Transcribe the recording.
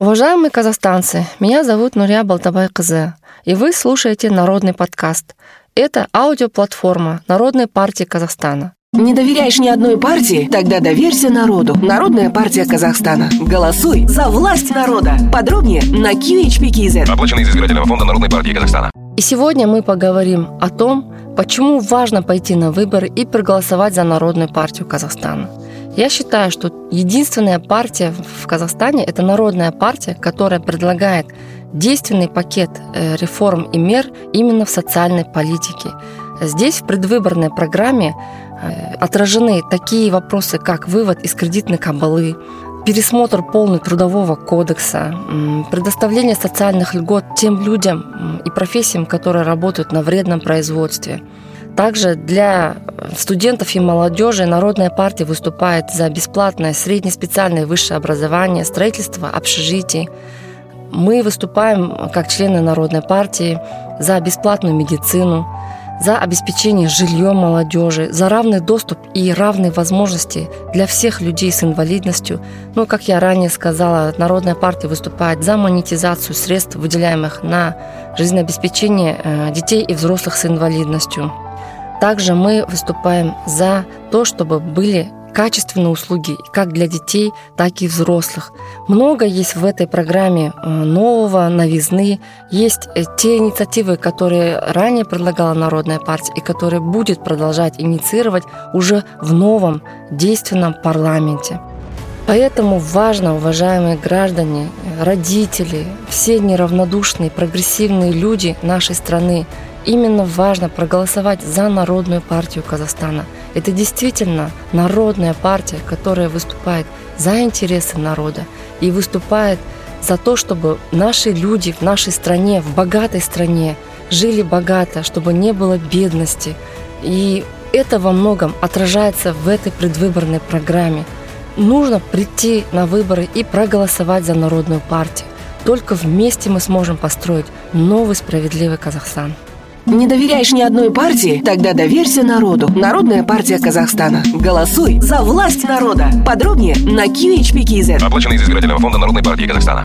Уважаемые казахстанцы, меня зовут Нурия Балтабай Кызы, и вы слушаете Народный подкаст. Это аудиоплатформа Народной партии Казахстана. Не доверяешь ни одной партии? Тогда доверься народу. Народная партия Казахстана. Голосуй за власть народа. Подробнее на QHPKZ. Оплачено из избирательного фонда Народной партии Казахстана. И сегодня мы поговорим о том, почему важно пойти на выборы и проголосовать за Народную партию Казахстана. Я считаю, что единственная партия в Казахстане – это Народная партия, которая предлагает действенный пакет э, реформ и мер именно в социальной политике. Здесь в предвыборной программе э, отражены такие вопросы, как вывод из кредитной кабалы, пересмотр полный трудового кодекса, предоставление социальных льгот тем людям и профессиям, которые работают на вредном производстве – также для студентов и молодежи Народная партия выступает за бесплатное среднеспециальное высшее образование, строительство общежитий. Мы выступаем как члены Народной партии за бесплатную медицину, за обеспечение жильем молодежи, за равный доступ и равные возможности для всех людей с инвалидностью. Ну, как я ранее сказала, Народная партия выступает за монетизацию средств, выделяемых на жизнеобеспечение э, детей и взрослых с инвалидностью. Также мы выступаем за то, чтобы были качественные услуги как для детей, так и взрослых. Много есть в этой программе э, нового, новизны. Есть э, те инициативы, которые ранее предлагала Народная партия и которые будет продолжать инициировать уже в новом действенном парламенте. Поэтому важно, уважаемые граждане, родители, все неравнодушные, прогрессивные люди нашей страны – именно важно проголосовать за Народную партию Казахстана. Это действительно народная партия, которая выступает за интересы народа и выступает за то, чтобы наши люди в нашей стране, в богатой стране, жили богато, чтобы не было бедности. И это во многом отражается в этой предвыборной программе. Нужно прийти на выборы и проголосовать за Народную партию. Только вместе мы сможем построить новый справедливый Казахстан. Не доверяешь ни одной партии? Тогда доверься народу. Народная партия Казахстана. Голосуй за власть народа. Подробнее на QHPKZ. Оплачено из избирательного фонда Народной партии Казахстана.